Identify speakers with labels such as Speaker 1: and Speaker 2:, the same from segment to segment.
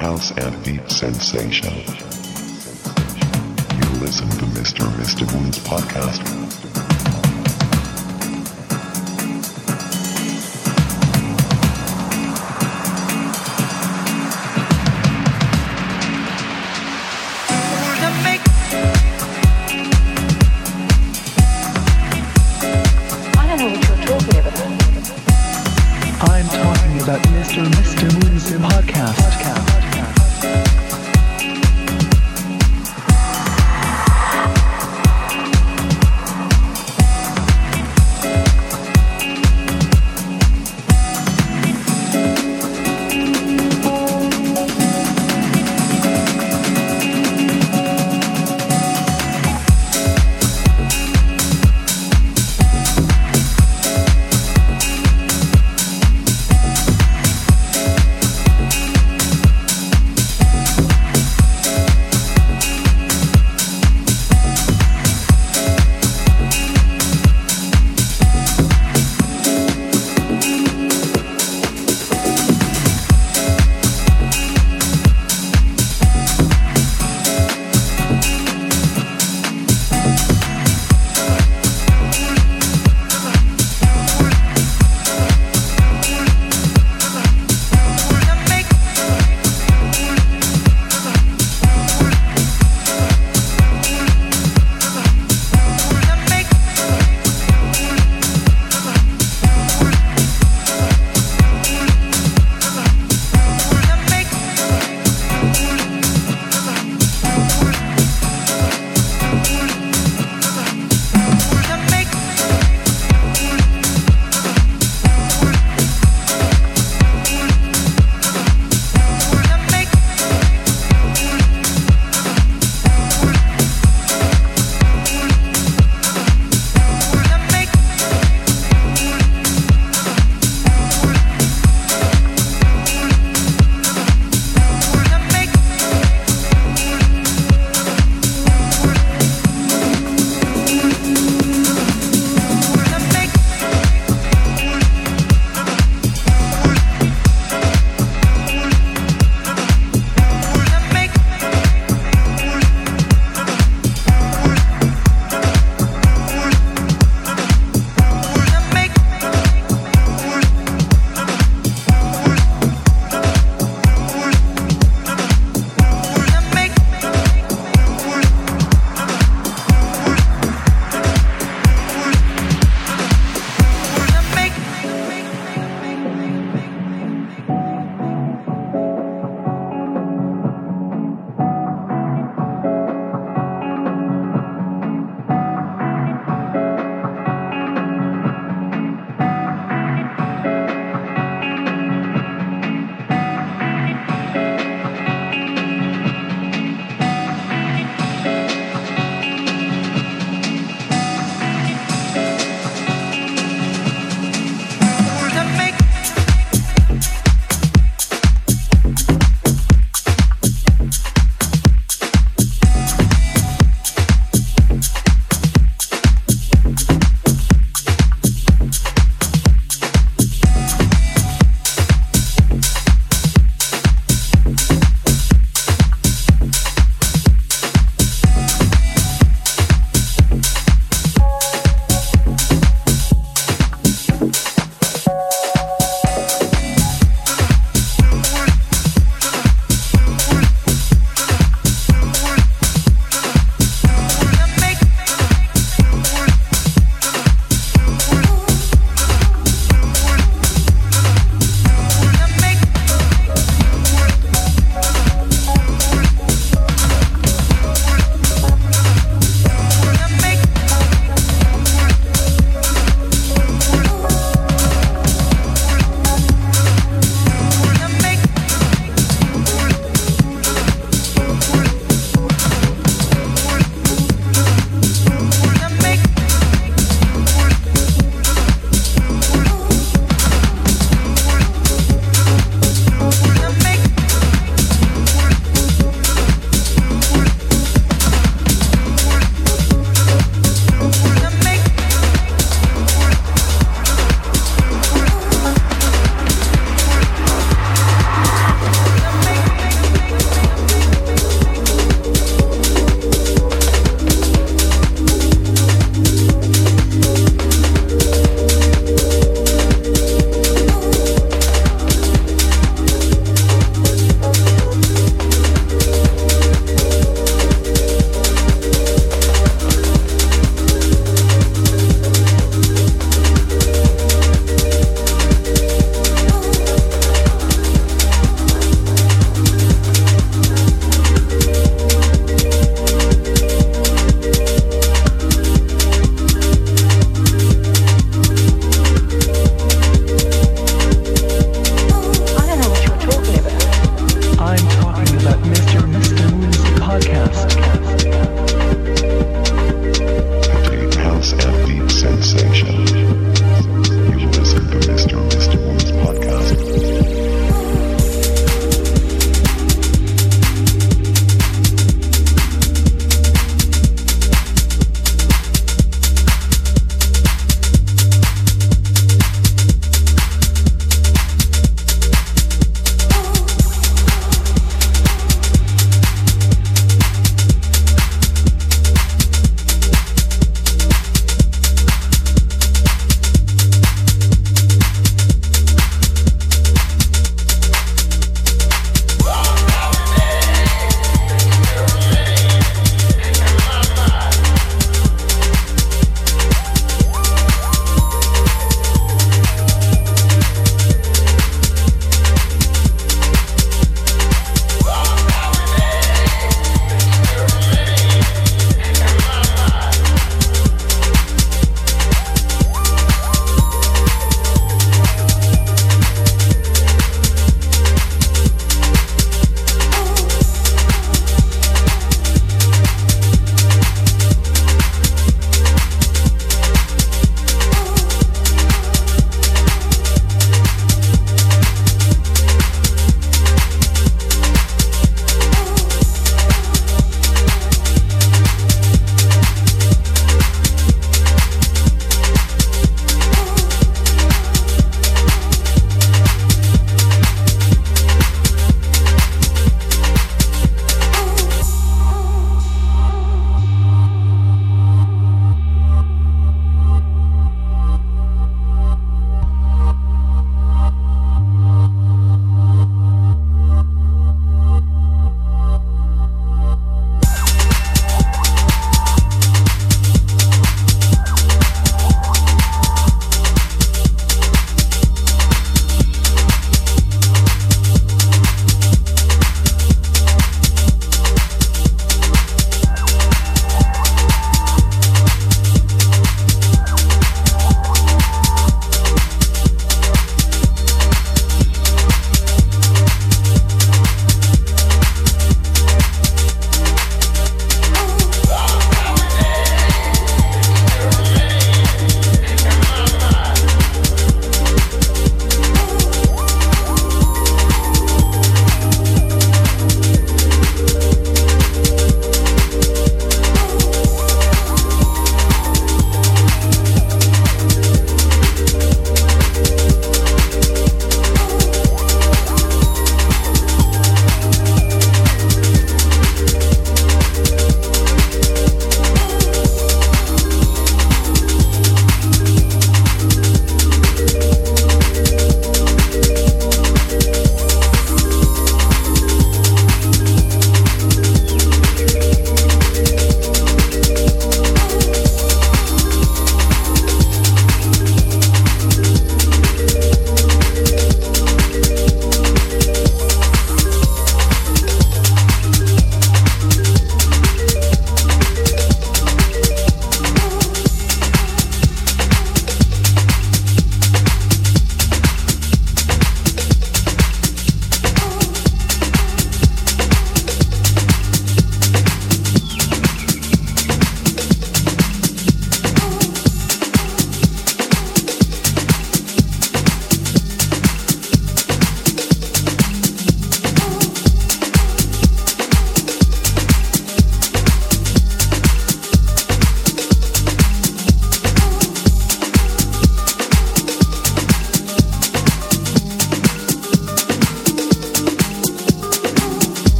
Speaker 1: house and deep sensation. You listen to Mr. Mr. Moon's podcast.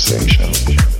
Speaker 1: Sensation.